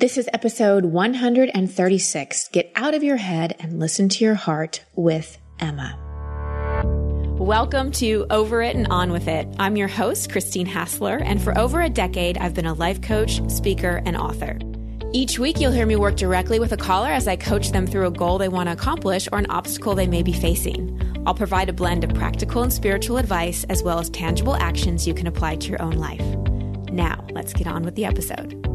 This is episode 136. Get out of your head and listen to your heart with Emma. Welcome to Over It and On With It. I'm your host, Christine Hassler, and for over a decade, I've been a life coach, speaker, and author. Each week, you'll hear me work directly with a caller as I coach them through a goal they want to accomplish or an obstacle they may be facing. I'll provide a blend of practical and spiritual advice as well as tangible actions you can apply to your own life. Now, let's get on with the episode.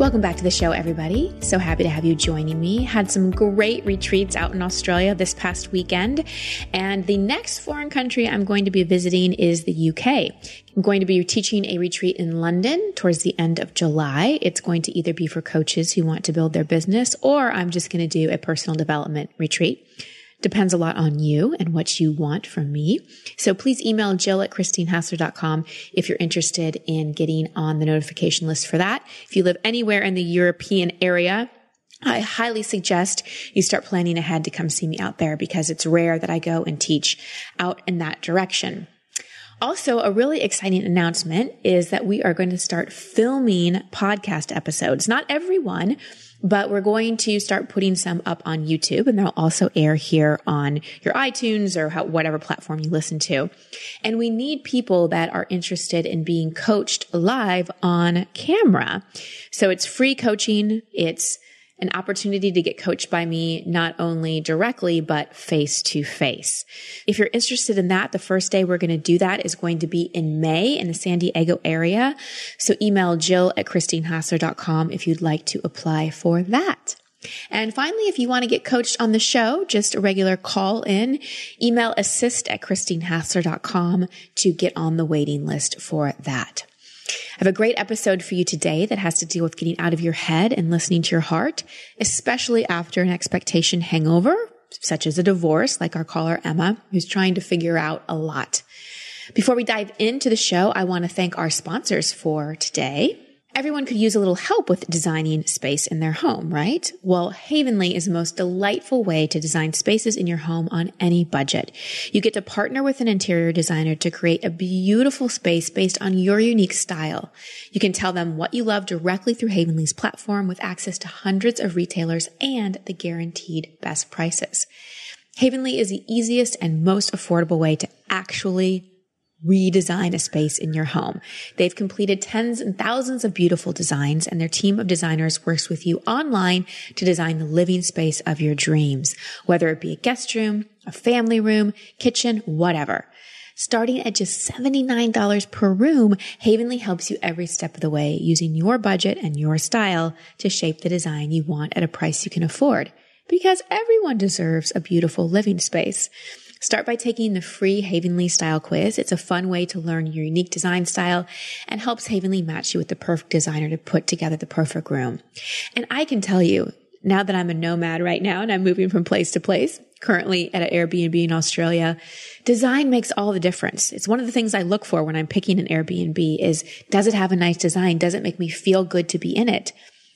Welcome back to the show, everybody. So happy to have you joining me. Had some great retreats out in Australia this past weekend. And the next foreign country I'm going to be visiting is the UK. I'm going to be teaching a retreat in London towards the end of July. It's going to either be for coaches who want to build their business or I'm just going to do a personal development retreat. Depends a lot on you and what you want from me. So please email Jill at ChristineHassler.com if you're interested in getting on the notification list for that. If you live anywhere in the European area, I highly suggest you start planning ahead to come see me out there because it's rare that I go and teach out in that direction. Also, a really exciting announcement is that we are going to start filming podcast episodes. Not everyone, but we're going to start putting some up on YouTube and they'll also air here on your iTunes or how, whatever platform you listen to. And we need people that are interested in being coached live on camera. So it's free coaching. It's an opportunity to get coached by me, not only directly, but face to face. If you're interested in that, the first day we're going to do that is going to be in May in the San Diego area. So email Jill at ChristineHassler.com if you'd like to apply for that. And finally, if you want to get coached on the show, just a regular call in, email assist at ChristineHassler.com to get on the waiting list for that. I have a great episode for you today that has to deal with getting out of your head and listening to your heart, especially after an expectation hangover, such as a divorce, like our caller Emma, who's trying to figure out a lot. Before we dive into the show, I want to thank our sponsors for today. Everyone could use a little help with designing space in their home, right? Well, Havenly is the most delightful way to design spaces in your home on any budget. You get to partner with an interior designer to create a beautiful space based on your unique style. You can tell them what you love directly through Havenly's platform with access to hundreds of retailers and the guaranteed best prices. Havenly is the easiest and most affordable way to actually redesign a space in your home. They've completed tens and thousands of beautiful designs and their team of designers works with you online to design the living space of your dreams, whether it be a guest room, a family room, kitchen, whatever. Starting at just $79 per room, Havenly helps you every step of the way using your budget and your style to shape the design you want at a price you can afford. Because everyone deserves a beautiful living space. Start by taking the free Havenly style quiz. It's a fun way to learn your unique design style and helps Havenly match you with the perfect designer to put together the perfect room. And I can tell you, now that I'm a nomad right now and I'm moving from place to place, currently at an Airbnb in Australia, design makes all the difference. It's one of the things I look for when I'm picking an Airbnb is, does it have a nice design? Does it make me feel good to be in it?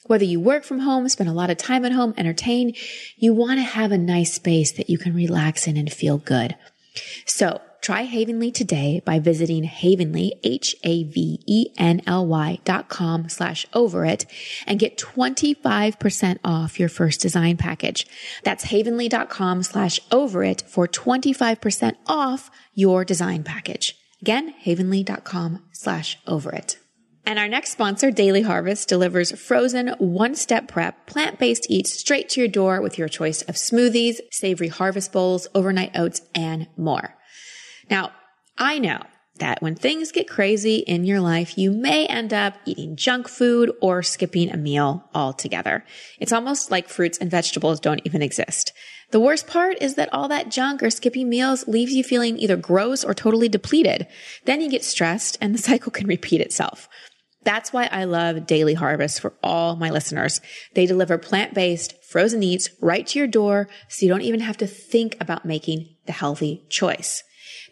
Whether you work from home, spend a lot of time at home, entertain, you want to have a nice space that you can relax in and feel good. So try Havenly today by visiting Havenly, H-A-V-E-N-L-Y dot com slash over it and get 25% off your first design package. That's havenly.com slash over it for 25% off your design package. Again, havenly.com slash over it. And our next sponsor, Daily Harvest, delivers frozen one step prep, plant based eats straight to your door with your choice of smoothies, savory harvest bowls, overnight oats, and more. Now, I know that when things get crazy in your life, you may end up eating junk food or skipping a meal altogether. It's almost like fruits and vegetables don't even exist. The worst part is that all that junk or skipping meals leaves you feeling either gross or totally depleted. Then you get stressed and the cycle can repeat itself. That's why I love Daily Harvest for all my listeners. They deliver plant-based frozen eats right to your door so you don't even have to think about making the healthy choice.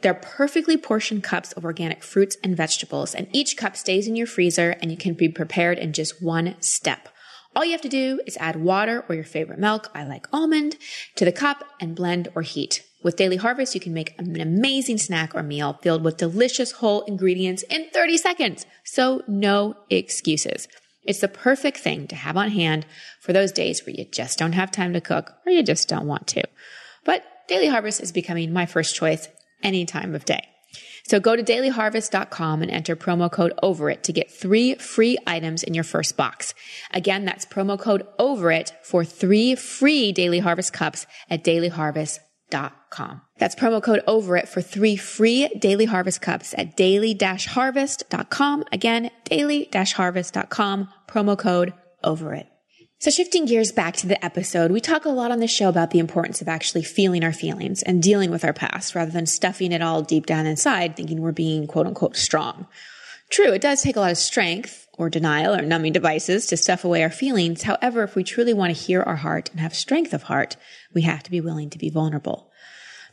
They're perfectly portioned cups of organic fruits and vegetables, and each cup stays in your freezer and you can be prepared in just one step. All you have to do is add water or your favorite milk, I like almond, to the cup and blend or heat. With Daily Harvest, you can make an amazing snack or meal filled with delicious whole ingredients in 30 seconds. So no excuses. It's the perfect thing to have on hand for those days where you just don't have time to cook or you just don't want to. But Daily Harvest is becoming my first choice any time of day. So go to dailyharvest.com and enter promo code over it to get three free items in your first box. Again, that's promo code over it for three free Daily Harvest cups at dailyharvest.com. That's promo code over it for three free Daily Harvest cups at daily-harvest.com. Again, daily-harvest.com, promo code over it. So shifting gears back to the episode, we talk a lot on the show about the importance of actually feeling our feelings and dealing with our past rather than stuffing it all deep down inside thinking we're being quote unquote strong. True, it does take a lot of strength or denial or numbing devices to stuff away our feelings. However, if we truly want to hear our heart and have strength of heart, we have to be willing to be vulnerable.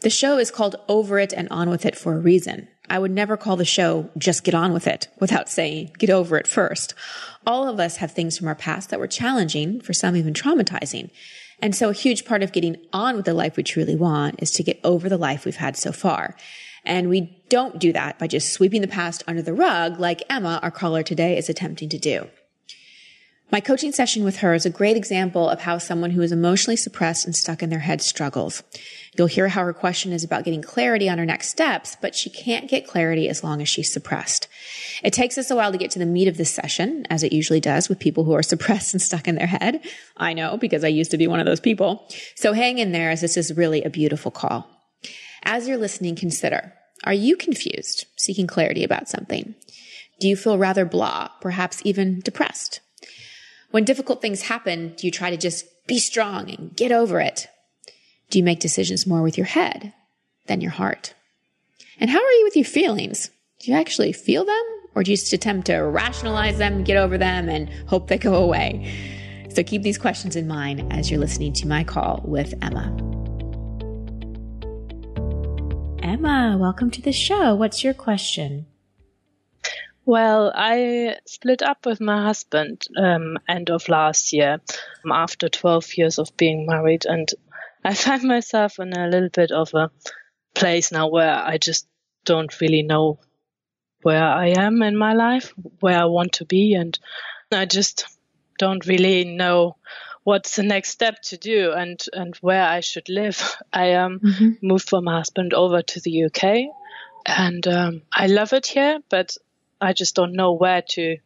The show is called Over It and On With It for a reason. I would never call the show Just Get On With It without saying get over it first. All of us have things from our past that were challenging, for some even traumatizing. And so a huge part of getting on with the life we truly want is to get over the life we've had so far. And we don't do that by just sweeping the past under the rug like Emma, our caller today, is attempting to do. My coaching session with her is a great example of how someone who is emotionally suppressed and stuck in their head struggles. You'll hear how her question is about getting clarity on her next steps, but she can't get clarity as long as she's suppressed. It takes us a while to get to the meat of this session, as it usually does with people who are suppressed and stuck in their head. I know because I used to be one of those people. So hang in there as this is really a beautiful call. As you're listening, consider, are you confused, seeking clarity about something? Do you feel rather blah, perhaps even depressed? When difficult things happen, do you try to just be strong and get over it? Do you make decisions more with your head than your heart? And how are you with your feelings? Do you actually feel them or do you just attempt to rationalize them, get over them, and hope they go away? So keep these questions in mind as you're listening to my call with Emma. Emma, welcome to the show. What's your question? Well, I split up with my husband um, end of last year um, after 12 years of being married, and I find myself in a little bit of a place now where I just don't really know where I am in my life, where I want to be, and I just don't really know what's the next step to do and and where I should live. I um mm-hmm. moved from my husband over to the UK, and um, I love it here, but I just don't know where to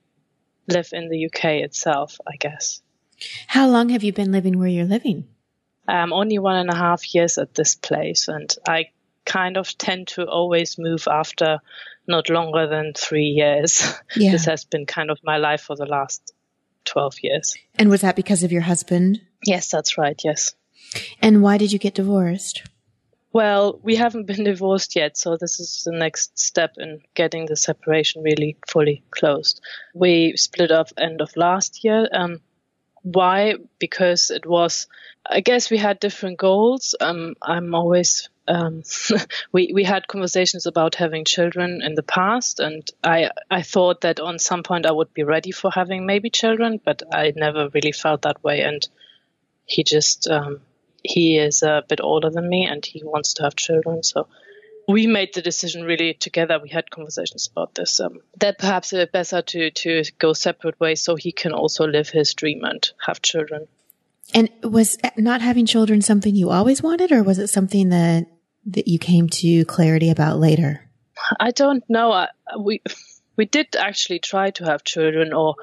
live in the UK itself, I guess. How long have you been living where you're living? I'm only one and a half years at this place, and I kind of tend to always move after not longer than three years. Yeah. this has been kind of my life for the last 12 years. And was that because of your husband? Yes, that's right. Yes. And why did you get divorced? Well, we haven't been divorced yet, so this is the next step in getting the separation really fully closed. We split up end of last year. Um, why? Because it was, I guess we had different goals. Um, I'm always, um, we, we had conversations about having children in the past and I, I thought that on some point I would be ready for having maybe children, but I never really felt that way. And he just, um, he is a bit older than me and he wants to have children. So we made the decision really together. We had conversations about this. Um, that perhaps it's better to, to go separate ways so he can also live his dream and have children. And was not having children something you always wanted, or was it something that that you came to clarity about later? I don't know. I, we we did actually try to have children, or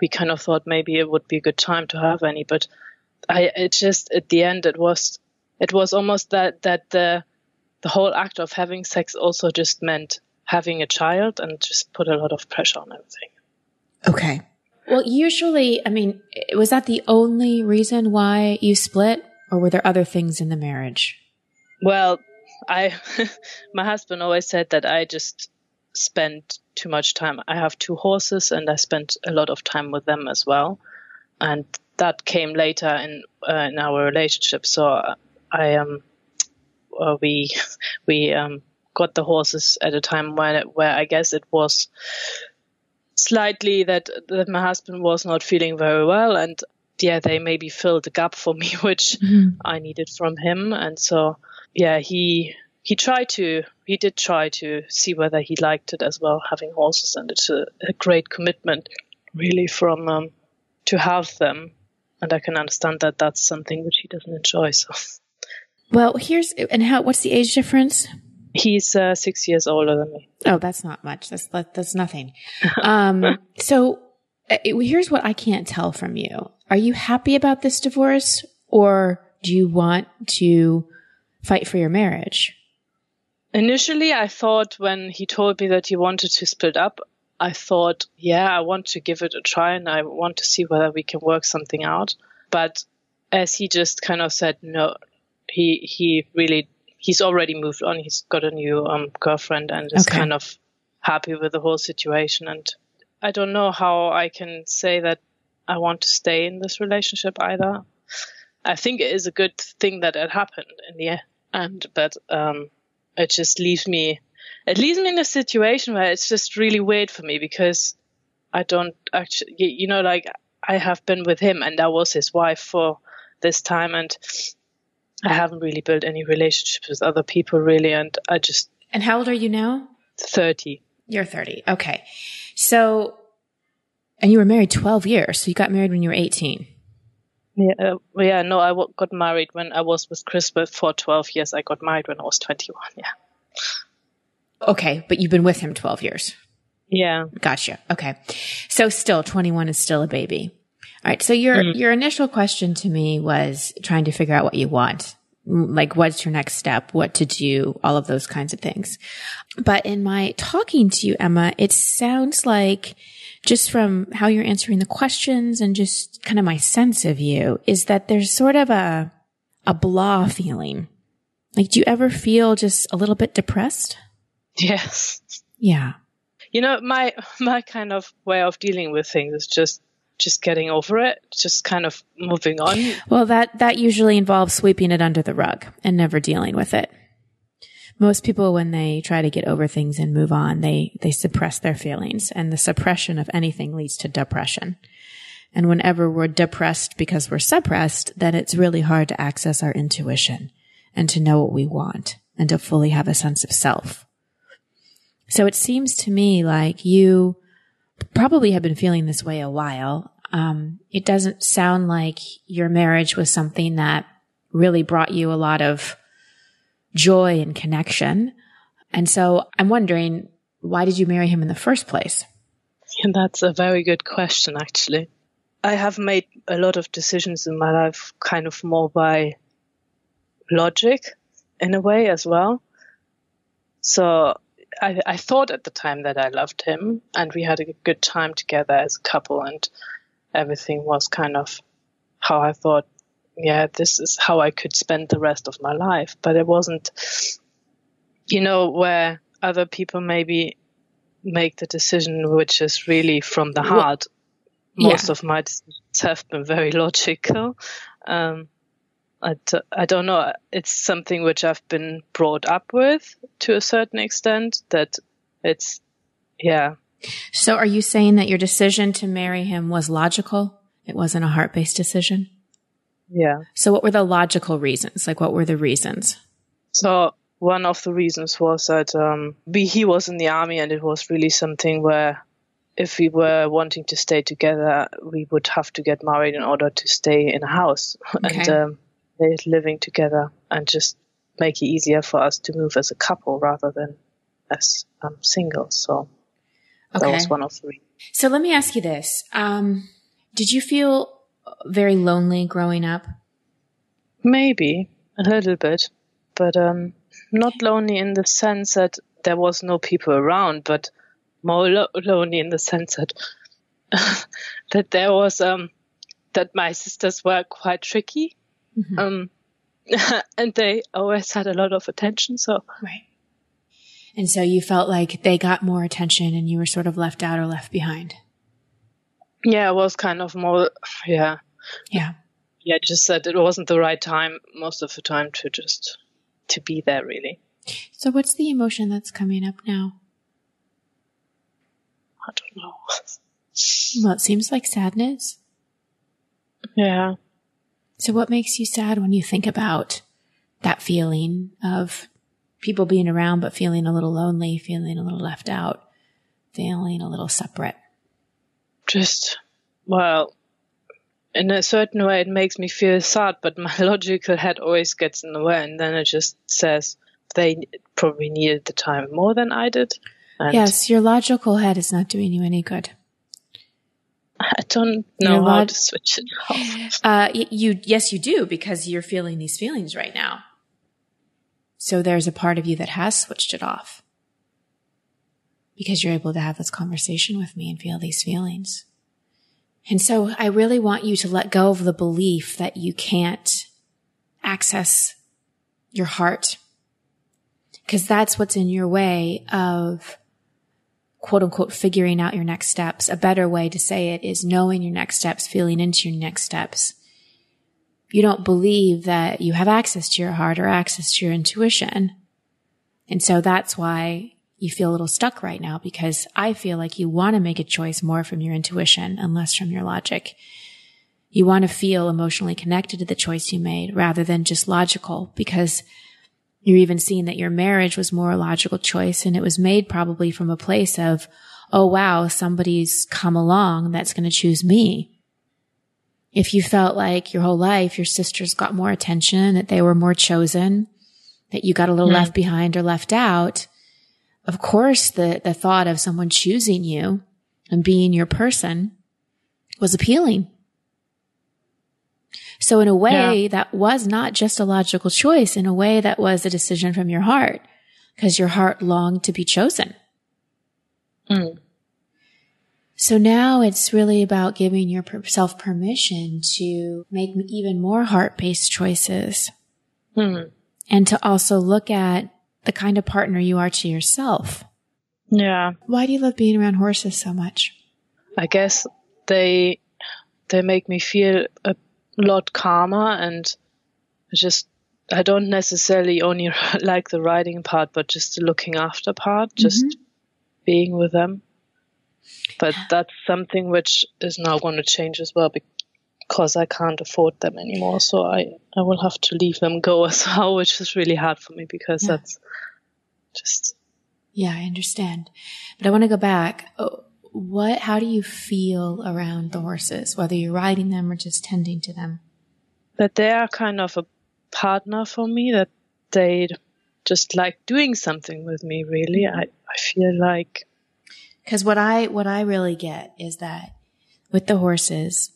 we kind of thought maybe it would be a good time to have any, but I it just at the end it was it was almost that that the the whole act of having sex also just meant having a child and just put a lot of pressure on everything. Okay. Well, usually, I mean, was that the only reason why you split or were there other things in the marriage? Well, I my husband always said that I just spent too much time. I have two horses and I spent a lot of time with them as well. And that came later in uh, in our relationship. So I um uh, we we um got the horses at a time when where I guess it was slightly that that my husband was not feeling very well and yeah they maybe filled the gap for me which mm-hmm. I needed from him and so yeah, he he tried to he did try to see whether he liked it as well, having horses, and it's a, a great commitment, really, from um, to have them. And I can understand that that's something which he doesn't enjoy. So, well, here's and how what's the age difference? He's uh, six years older than me. Oh, that's not much. That's that's nothing. um, so uh, here's what I can't tell from you. Are you happy about this divorce, or do you want to fight for your marriage? Initially, I thought when he told me that he wanted to split up, I thought, yeah, I want to give it a try and I want to see whether we can work something out. But as he just kind of said, no, he he really he's already moved on. He's got a new um, girlfriend and is okay. kind of happy with the whole situation. And I don't know how I can say that I want to stay in this relationship either. I think it is a good thing that it happened in the end, but um, it just leaves me, it leaves me in a situation where it's just really weird for me because I don't actually, you know, like I have been with him and I was his wife for this time and I haven't really built any relationships with other people really. And I just. And how old are you now? 30. You're 30. Okay. So, and you were married 12 years. So you got married when you were 18. Yeah, uh, yeah. No, I w- got married when I was with Chris, for 12 years. I got married when I was 21. Yeah. Okay. But you've been with him 12 years. Yeah. Gotcha. Okay. So still 21 is still a baby. All right. So your, mm-hmm. your initial question to me was trying to figure out what you want. Like what's your next step? What to do? All of those kinds of things. But in my talking to you, Emma, it sounds like just from how you're answering the questions and just kind of my sense of you is that there's sort of a, a blah feeling. Like, do you ever feel just a little bit depressed? Yes. Yeah. You know, my, my kind of way of dealing with things is just just getting over it, just kind of moving on. Well, that, that usually involves sweeping it under the rug and never dealing with it. Most people, when they try to get over things and move on, they, they suppress their feelings and the suppression of anything leads to depression. And whenever we're depressed because we're suppressed, then it's really hard to access our intuition and to know what we want and to fully have a sense of self. So it seems to me like you probably have been feeling this way a while. Um, it doesn't sound like your marriage was something that really brought you a lot of joy and connection. And so I'm wondering, why did you marry him in the first place? And that's a very good question, actually. I have made a lot of decisions in my life kind of more by logic in a way as well. So I, I thought at the time that I loved him and we had a good time together as a couple and everything was kind of how I thought, yeah, this is how I could spend the rest of my life. But it wasn't, you know, where other people maybe make the decision which is really from the heart. Well, Most of my decisions have been very logical. Um, I d- I don't know. It's something which I've been brought up with to a certain extent that it's, yeah. So are you saying that your decision to marry him was logical? It wasn't a heart based decision? Yeah. So what were the logical reasons? Like what were the reasons? So one of the reasons was that um, he was in the army and it was really something where if we were wanting to stay together, we would have to get married in order to stay in a house. Okay. And um, living together and just make it easier for us to move as a couple rather than as um, singles. So okay. that was one of the reasons. So let me ask you this. Um, did you feel very lonely growing up? Maybe a little bit, but um, not lonely in the sense that there was no people around, but more lo- lonely in the sense that that there was um, that my sisters were quite tricky Mm-hmm. Um, and they always had a lot of attention. So, right. And so you felt like they got more attention and you were sort of left out or left behind. Yeah, it was kind of more, yeah. Yeah. Yeah, just that it wasn't the right time most of the time to just, to be there really. So what's the emotion that's coming up now? I don't know. well, it seems like sadness. Yeah. So what makes you sad when you think about that feeling of people being around, but feeling a little lonely, feeling a little left out, feeling a little separate? Just, well, in a certain way, it makes me feel sad, but my logical head always gets in the way, and then it just says they probably needed the time more than I did. yes, your logical head is not doing you any good. I don't know log- how to switch it off. Uh, you, yes, you do because you're feeling these feelings right now. So there's a part of you that has switched it off because you're able to have this conversation with me and feel these feelings. And so I really want you to let go of the belief that you can't access your heart because that's what's in your way of quote unquote figuring out your next steps. A better way to say it is knowing your next steps, feeling into your next steps. You don't believe that you have access to your heart or access to your intuition. And so that's why you feel a little stuck right now because I feel like you want to make a choice more from your intuition and less from your logic. You want to feel emotionally connected to the choice you made rather than just logical because you're even seeing that your marriage was more a logical choice and it was made probably from a place of, oh wow, somebody's come along that's going to choose me. If you felt like your whole life your sisters got more attention, that they were more chosen, that you got a little mm. left behind or left out, of course, the, the thought of someone choosing you and being your person was appealing. So in a way, yeah. that was not just a logical choice. In a way, that was a decision from your heart because your heart longed to be chosen. Mm. So now it's really about giving yourself permission to make even more heart based choices. Mm. And to also look at the kind of partner you are to yourself. Yeah. Why do you love being around horses so much? I guess they they make me feel a lot calmer and just I don't necessarily only like the riding part, but just the looking after part, just mm-hmm. being with them. But that's something which is now going to change as well because I can't afford them anymore. So I, I will have to leave them go as well, which is really hard for me because yeah. that's just. Yeah, I understand. But I want to go back. Oh, what, how do you feel around the horses, whether you're riding them or just tending to them? That they are kind of a partner for me, that they just like doing something with me, really. Mm-hmm. I, I feel like. Cause what I, what I really get is that with the horses,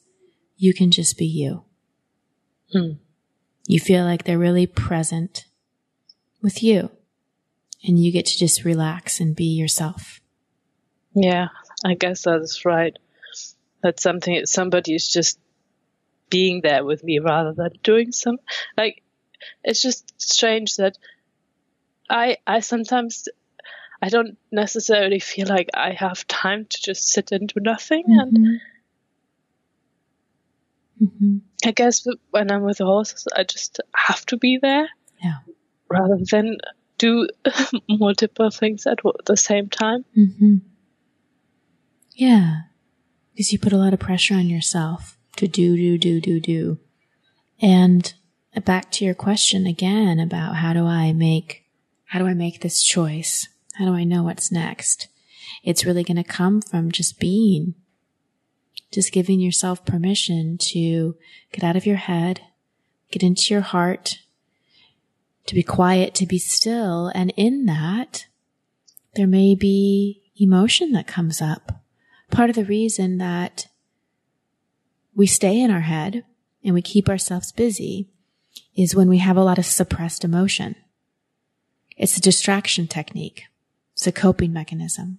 you can just be you. Hmm. You feel like they're really present with you and you get to just relax and be yourself. Yeah, I guess that is right. That's something, somebody is just being there with me rather than doing some, like, it's just strange that I, I sometimes, I don't necessarily feel like I have time to just sit and do nothing. Mm-hmm. And mm-hmm. I guess when I'm with the horses, I just have to be there. Yeah. Rather than do multiple things at the same time. Mm-hmm. Yeah. Because you put a lot of pressure on yourself to do, do, do, do, do. And back to your question again about how do I make, how do I make this choice? How do I know what's next? It's really going to come from just being, just giving yourself permission to get out of your head, get into your heart, to be quiet, to be still. And in that, there may be emotion that comes up. Part of the reason that we stay in our head and we keep ourselves busy is when we have a lot of suppressed emotion. It's a distraction technique. It's a coping mechanism.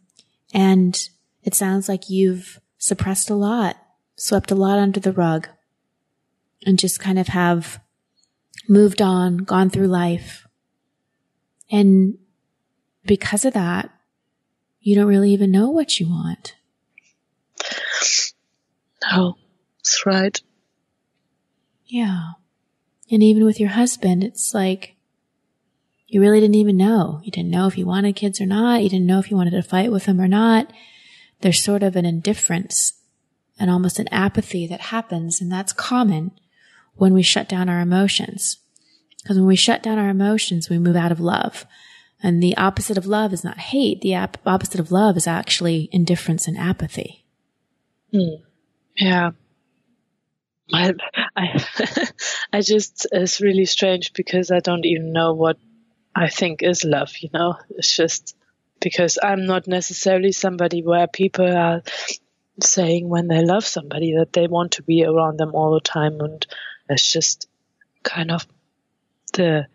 And it sounds like you've suppressed a lot, swept a lot under the rug and just kind of have moved on, gone through life. And because of that, you don't really even know what you want. No, that's right. Yeah. And even with your husband, it's like you really didn't even know. You didn't know if you wanted kids or not. You didn't know if you wanted to fight with him or not. There's sort of an indifference and almost an apathy that happens, and that's common when we shut down our emotions. Because when we shut down our emotions, we move out of love. And the opposite of love is not hate. The ap- opposite of love is actually indifference and apathy. Hmm. Yeah. I, I, I just, it's really strange because I don't even know what I think is love, you know? It's just because I'm not necessarily somebody where people are saying when they love somebody that they want to be around them all the time. And it's just kind of the,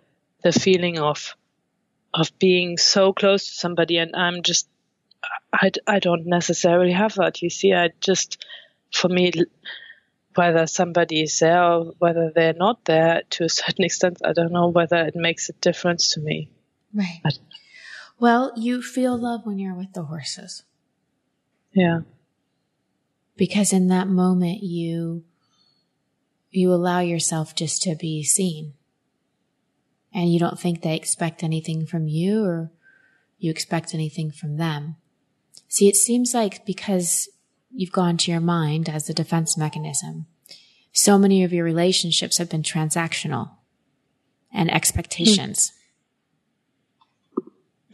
the feeling of, of being so close to somebody. And I'm just, I, I don't necessarily have that. You see, I just, for me, whether somebody is there or whether they're not there to a certain extent, I don't know whether it makes a difference to me. Right. Well, you feel love when you're with the horses. Yeah. Because in that moment you you allow yourself just to be seen. And you don't think they expect anything from you or you expect anything from them. See, it seems like because you've gone to your mind as a defense mechanism. So many of your relationships have been transactional and hmm. expectations.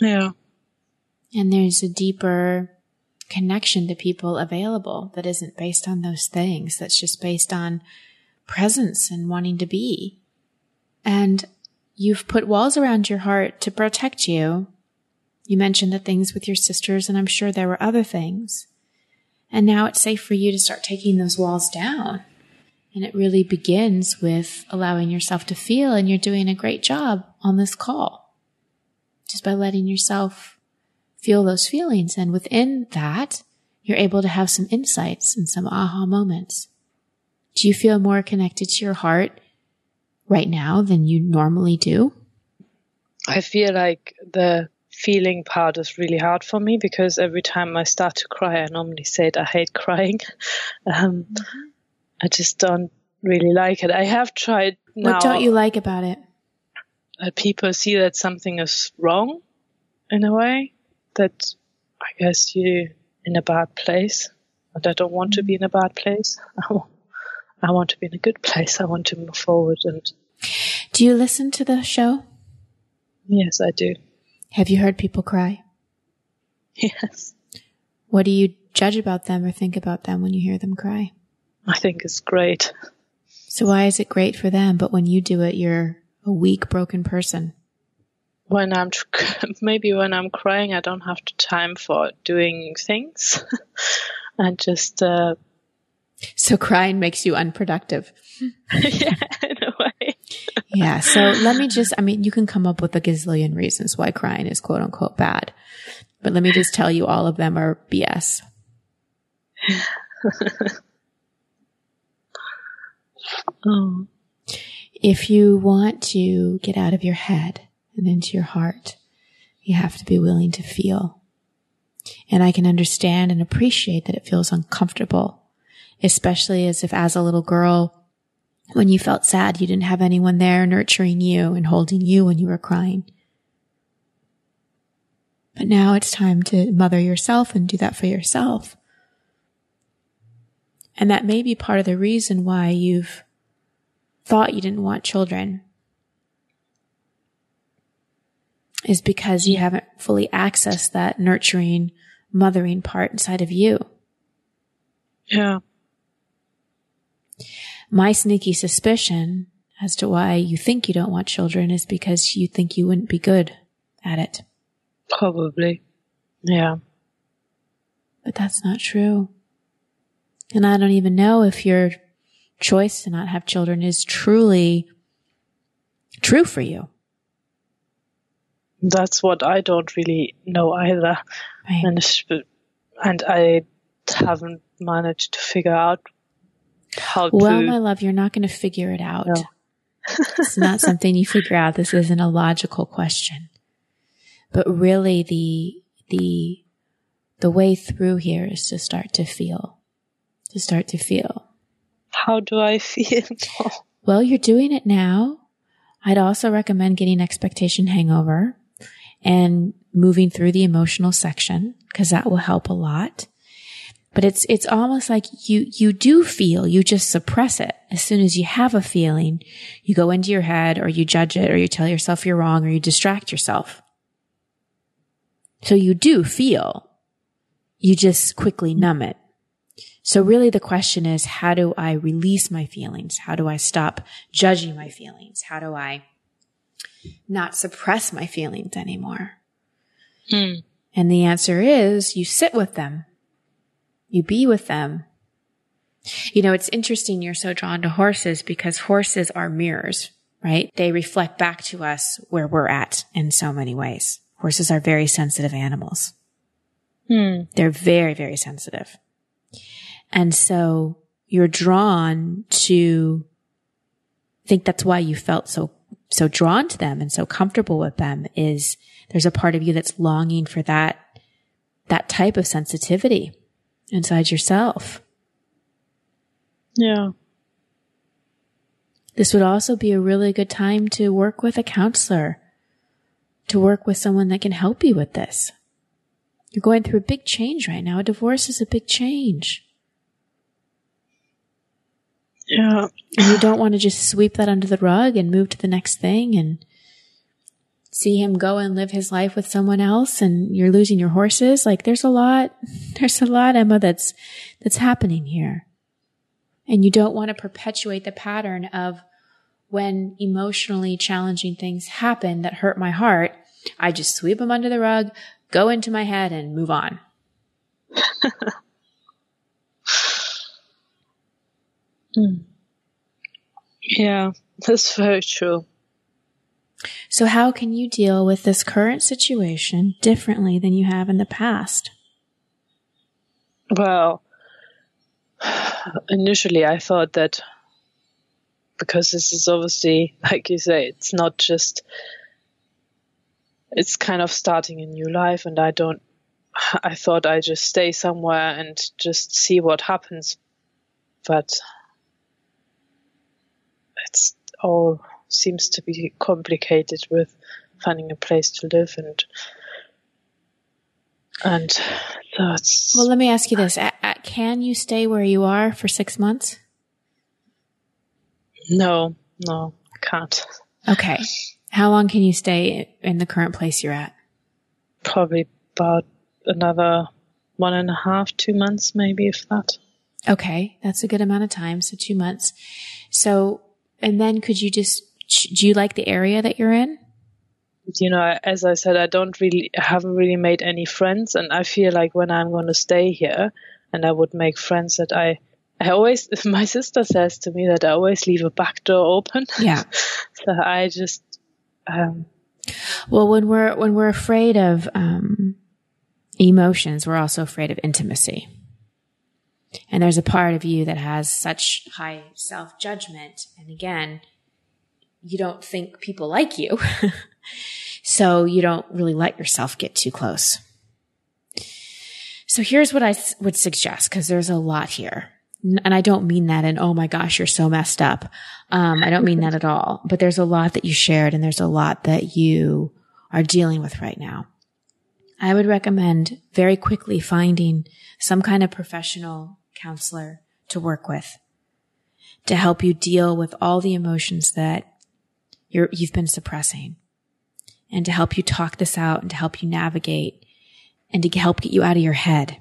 Yeah. And there's a deeper connection to people available that isn't based on those things. That's just based on presence and wanting to be. And you've put walls around your heart to protect you. You mentioned the things with your sisters, and I'm sure there were other things. And now it's safe for you to start taking those walls down. And it really begins with allowing yourself to feel, and you're doing a great job on this call. Just by letting yourself feel those feelings. And within that, you're able to have some insights and some aha moments. Do you feel more connected to your heart right now than you normally do? I feel like the feeling part is really hard for me because every time I start to cry, I normally say it, I hate crying. Um, mm-hmm. I just don't really like it. I have tried. Now, what don't you like about it? That people see that something is wrong in a way that I guess you're in a bad place. And I don't want to be in a bad place. I want, I want to be in a good place. I want to move forward. And do you listen to the show? Yes, I do. Have you heard people cry? Yes. What do you judge about them or think about them when you hear them cry? I think it's great. So why is it great for them, but when you do it, you're a weak, broken person? When I'm, maybe when I'm crying, I don't have the time for doing things. and just, uh, so crying makes you unproductive. yeah, in a way. yeah. So let me just, I mean, you can come up with a gazillion reasons why crying is quote unquote bad, but let me just tell you all of them are BS. oh. If you want to get out of your head and into your heart, you have to be willing to feel. And I can understand and appreciate that it feels uncomfortable especially as if as a little girl, when you felt sad, you didn't have anyone there nurturing you and holding you when you were crying. But now it's time to mother yourself and do that for yourself. And that may be part of the reason why you've thought you didn't want children is because you haven't fully accessed that nurturing, mothering part inside of you. Yeah. My sneaky suspicion as to why you think you don't want children is because you think you wouldn't be good at it. Probably. Yeah. But that's not true. And I don't even know if your choice to not have children is truly true for you. That's what I don't really know either. Right. And, and I haven't managed to figure out how well, my love, you're not going to figure it out. No. it's not something you figure out. This isn't a logical question. But really the, the, the way through here is to start to feel, to start to feel. How do I feel? well, you're doing it now. I'd also recommend getting expectation hangover and moving through the emotional section because that will help a lot. But it's, it's almost like you, you do feel, you just suppress it. As soon as you have a feeling, you go into your head or you judge it or you tell yourself you're wrong or you distract yourself. So you do feel, you just quickly numb it. So really the question is, how do I release my feelings? How do I stop judging my feelings? How do I not suppress my feelings anymore? Hmm. And the answer is you sit with them. You be with them. You know, it's interesting you're so drawn to horses because horses are mirrors, right? They reflect back to us where we're at in so many ways. Horses are very sensitive animals. Hmm. They're very, very sensitive. And so you're drawn to think that's why you felt so, so drawn to them and so comfortable with them is there's a part of you that's longing for that, that type of sensitivity inside yourself. Yeah. This would also be a really good time to work with a counselor, to work with someone that can help you with this. You're going through a big change right now. A divorce is a big change. Yeah. And you don't want to just sweep that under the rug and move to the next thing and see him go and live his life with someone else and you're losing your horses. Like there's a lot, there's a lot, Emma, that's, that's happening here. And you don't want to perpetuate the pattern of when emotionally challenging things happen that hurt my heart. I just sweep them under the rug, go into my head and move on. Hmm. Yeah, that's very true. So how can you deal with this current situation differently than you have in the past? Well, initially I thought that because this is obviously, like you say, it's not just, it's kind of starting a new life and I don't, I thought I just stay somewhere and just see what happens. But it's all seems to be complicated with finding a place to live and and so well let me ask you this. Can you stay where you are for six months? No no I can't. Okay. How long can you stay in the current place you're at? Probably about another one and a half two months maybe if that. Okay. That's a good amount of time so two months. So and then could you just do you like the area that you're in? You know, as I said, I don't really, I haven't really made any friends, and I feel like when I'm going to stay here, and I would make friends that I, I always, my sister says to me that I always leave a back door open. Yeah. so I just, um, well, when we're when we're afraid of um, emotions, we're also afraid of intimacy. And there's a part of you that has such high self judgment, and again, you don't think people like you. so you don't really let yourself get too close. So here's what I would suggest because there's a lot here. And I don't mean that in, oh my gosh, you're so messed up. Um, I don't mean that at all, but there's a lot that you shared and there's a lot that you are dealing with right now. I would recommend very quickly finding some kind of professional counselor to work with to help you deal with all the emotions that you're, you've been suppressing and to help you talk this out and to help you navigate and to help get you out of your head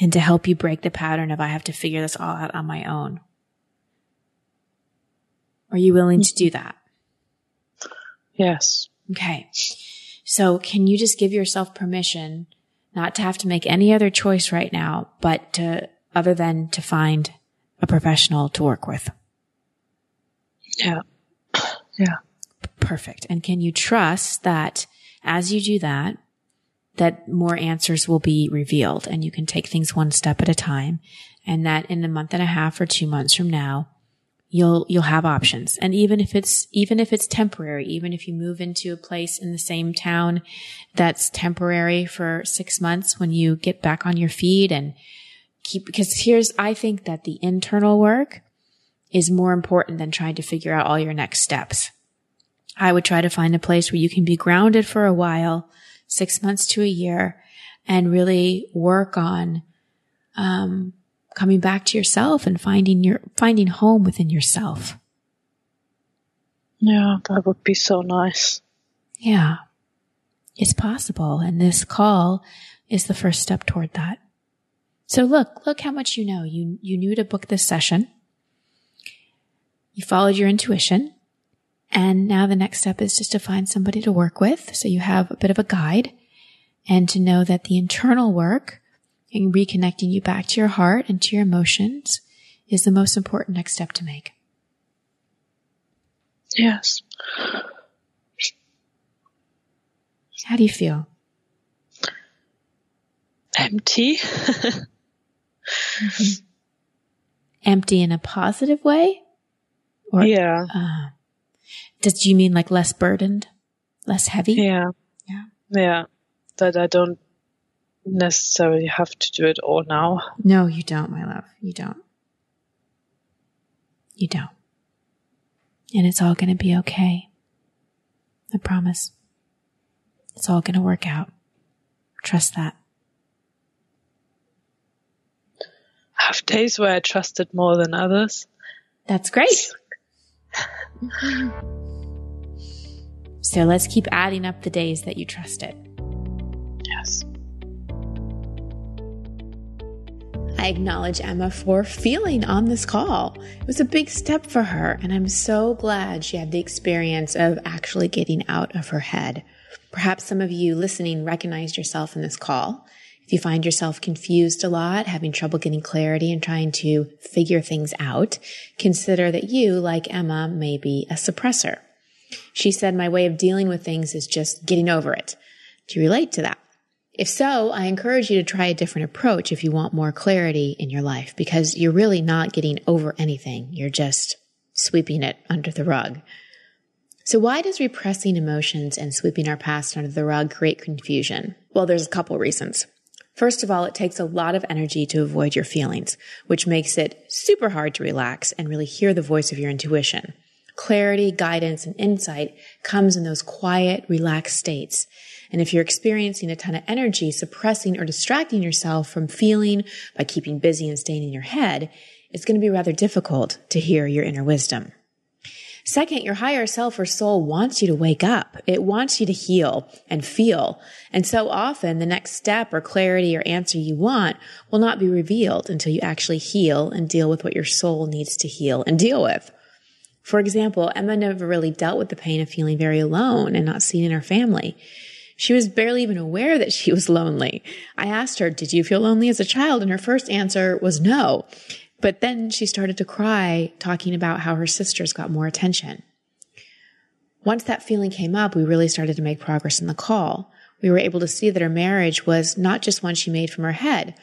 and to help you break the pattern of I have to figure this all out on my own. Are you willing to do mm-hmm. that? Yes. Okay. So can you just give yourself permission not to have to make any other choice right now, but to, other than to find a professional to work with? Yeah. Yeah. Perfect. And can you trust that as you do that, that more answers will be revealed and you can take things one step at a time and that in a month and a half or two months from now, you'll, you'll have options. And even if it's, even if it's temporary, even if you move into a place in the same town that's temporary for six months when you get back on your feet and keep, because here's, I think that the internal work is more important than trying to figure out all your next steps. I would try to find a place where you can be grounded for a while, six months to a year, and really work on um, coming back to yourself and finding your, finding home within yourself. Yeah, that would be so nice. Yeah. It's possible. And this call is the first step toward that. So look, look how much you know. You, you knew to book this session. You followed your intuition. And now the next step is just to find somebody to work with. So you have a bit of a guide and to know that the internal work and reconnecting you back to your heart and to your emotions is the most important next step to make. Yes. How do you feel? Empty. mm-hmm. Empty in a positive way? Or, yeah. Uh, does you mean like less burdened, less heavy? Yeah. Yeah. Yeah. That I don't necessarily have to do it all now. No, you don't, my love. You don't. You don't. And it's all going to be okay. I promise. It's all going to work out. Trust that. I have days where I trust it more than others. That's great. so let's keep adding up the days that you trust it. Yes. Acknowledge Emma for feeling on this call. It was a big step for her, and I'm so glad she had the experience of actually getting out of her head. Perhaps some of you listening recognized yourself in this call. If you find yourself confused a lot, having trouble getting clarity and trying to figure things out, consider that you, like Emma, may be a suppressor. She said, my way of dealing with things is just getting over it. Do you relate to that? If so, I encourage you to try a different approach if you want more clarity in your life because you're really not getting over anything. You're just sweeping it under the rug. So why does repressing emotions and sweeping our past under the rug create confusion? Well, there's a couple reasons. First of all, it takes a lot of energy to avoid your feelings, which makes it super hard to relax and really hear the voice of your intuition. Clarity, guidance, and insight comes in those quiet, relaxed states. And if you're experiencing a ton of energy, suppressing or distracting yourself from feeling by keeping busy and staying in your head, it's going to be rather difficult to hear your inner wisdom. Second, your higher self or soul wants you to wake up. It wants you to heal and feel. And so often the next step or clarity or answer you want will not be revealed until you actually heal and deal with what your soul needs to heal and deal with. For example, Emma never really dealt with the pain of feeling very alone and not seen in her family. She was barely even aware that she was lonely. I asked her, did you feel lonely as a child? And her first answer was no. But then she started to cry, talking about how her sisters got more attention. Once that feeling came up, we really started to make progress in the call. We were able to see that her marriage was not just one she made from her head.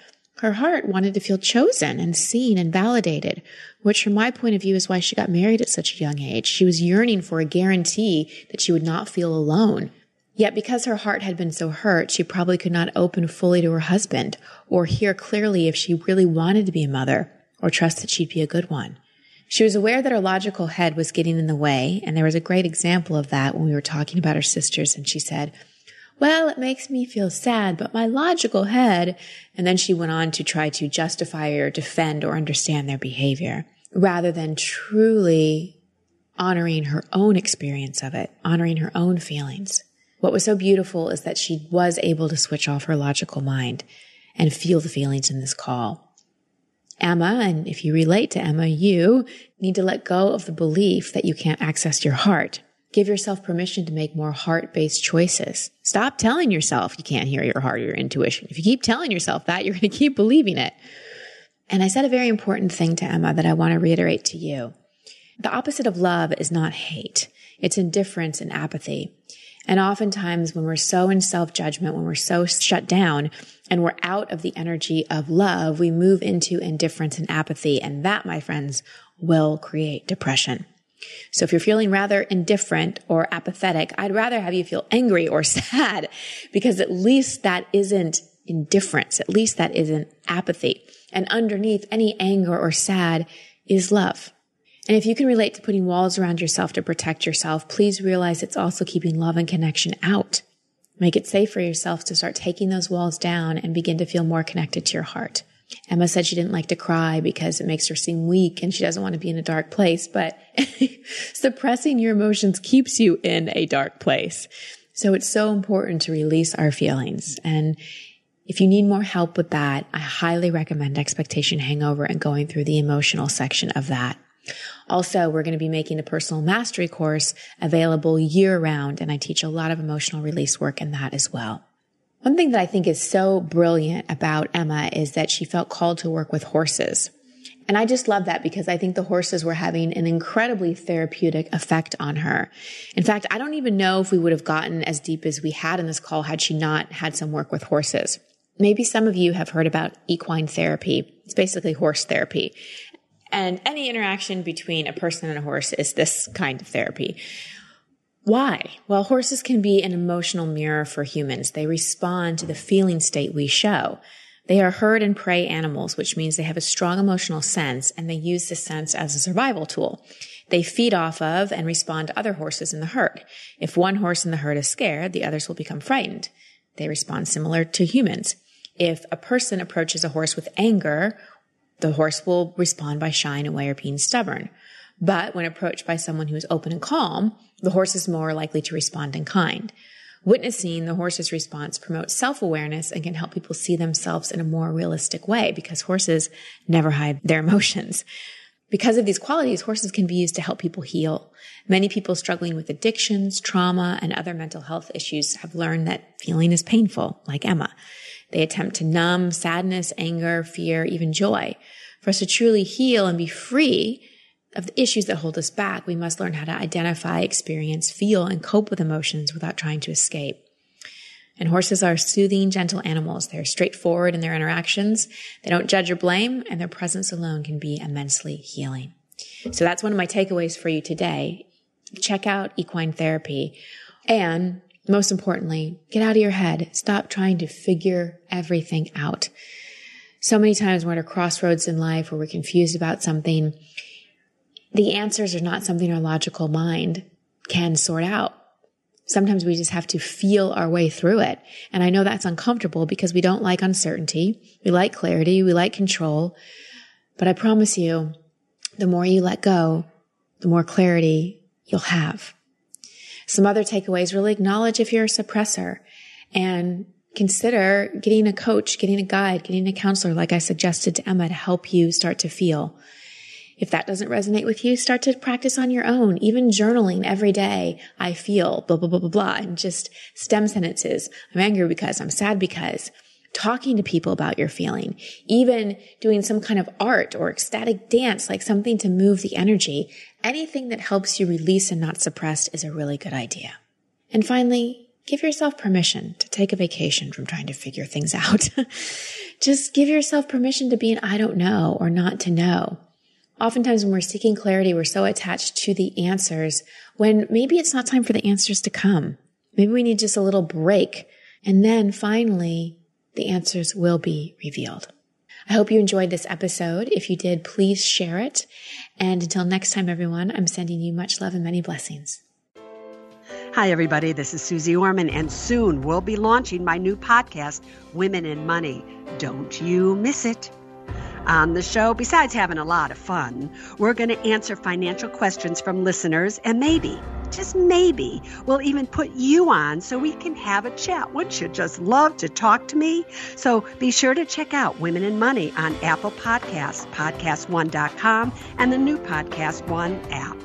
Her heart wanted to feel chosen and seen and validated, which from my point of view is why she got married at such a young age. She was yearning for a guarantee that she would not feel alone, Yet because her heart had been so hurt, she probably could not open fully to her husband or hear clearly if she really wanted to be a mother or trust that she'd be a good one. She was aware that her logical head was getting in the way, and there was a great example of that when we were talking about her sisters, and she said, well, it makes me feel sad, but my logical head, and then she went on to try to justify or defend or understand their behavior rather than truly honoring her own experience of it, honoring her own feelings. What was so beautiful is that she was able to switch off her logical mind and feel the feelings in this call. Emma, and if you relate to Emma, you need to let go of the belief that you can't access your heart. Give yourself permission to make more heart based choices. Stop telling yourself you can't hear your heart or your intuition. If you keep telling yourself that, you're going to keep believing it. And I said a very important thing to Emma that I want to reiterate to you. The opposite of love is not hate. It's indifference and apathy. And oftentimes when we're so in self judgment, when we're so shut down and we're out of the energy of love, we move into indifference and apathy. And that, my friends, will create depression. So if you're feeling rather indifferent or apathetic, I'd rather have you feel angry or sad because at least that isn't indifference. At least that isn't apathy. And underneath any anger or sad is love. And if you can relate to putting walls around yourself to protect yourself, please realize it's also keeping love and connection out. Make it safe for yourself to start taking those walls down and begin to feel more connected to your heart. Emma said she didn't like to cry because it makes her seem weak and she doesn't want to be in a dark place, but suppressing your emotions keeps you in a dark place. So it's so important to release our feelings. And if you need more help with that, I highly recommend Expectation Hangover and going through the emotional section of that. Also, we're going to be making a personal mastery course available year round, and I teach a lot of emotional release work in that as well. One thing that I think is so brilliant about Emma is that she felt called to work with horses. And I just love that because I think the horses were having an incredibly therapeutic effect on her. In fact, I don't even know if we would have gotten as deep as we had in this call had she not had some work with horses. Maybe some of you have heard about equine therapy. It's basically horse therapy. And any interaction between a person and a horse is this kind of therapy. Why? Well, horses can be an emotional mirror for humans. They respond to the feeling state we show. They are herd and prey animals, which means they have a strong emotional sense and they use this sense as a survival tool. They feed off of and respond to other horses in the herd. If one horse in the herd is scared, the others will become frightened. They respond similar to humans. If a person approaches a horse with anger, the horse will respond by shying away or being stubborn. But when approached by someone who is open and calm, the horse is more likely to respond in kind. Witnessing the horse's response promotes self-awareness and can help people see themselves in a more realistic way because horses never hide their emotions. Because of these qualities, horses can be used to help people heal. Many people struggling with addictions, trauma, and other mental health issues have learned that feeling is painful, like Emma. They attempt to numb sadness, anger, fear, even joy. For us to truly heal and be free, of the issues that hold us back, we must learn how to identify, experience, feel, and cope with emotions without trying to escape. And horses are soothing, gentle animals. They're straightforward in their interactions. They don't judge or blame, and their presence alone can be immensely healing. So that's one of my takeaways for you today. Check out equine therapy. And most importantly, get out of your head. Stop trying to figure everything out. So many times we're at a crossroads in life where we're confused about something the answers are not something our logical mind can sort out. Sometimes we just have to feel our way through it. And I know that's uncomfortable because we don't like uncertainty. We like clarity. We like control. But I promise you, the more you let go, the more clarity you'll have. Some other takeaways really acknowledge if you're a suppressor and consider getting a coach, getting a guide, getting a counselor, like I suggested to Emma to help you start to feel. If that doesn't resonate with you, start to practice on your own, even journaling every day. I feel blah, blah, blah, blah, blah, and just stem sentences. I'm angry because I'm sad because talking to people about your feeling, even doing some kind of art or ecstatic dance, like something to move the energy. Anything that helps you release and not suppress is a really good idea. And finally, give yourself permission to take a vacation from trying to figure things out. Just give yourself permission to be an I don't know or not to know. Oftentimes when we're seeking clarity, we're so attached to the answers when maybe it's not time for the answers to come. Maybe we need just a little break. And then finally, the answers will be revealed. I hope you enjoyed this episode. If you did, please share it. And until next time, everyone, I'm sending you much love and many blessings. Hi, everybody. This is Suze Orman, and soon we'll be launching my new podcast, Women in Money. Don't you miss it on the show, besides having a lot of fun, we're going to answer financial questions from listeners and maybe, just maybe, we'll even put you on so we can have a chat. Wouldn't you just love to talk to me? So be sure to check out Women in Money on Apple Podcasts, podcast1.com, and the new Podcast One app.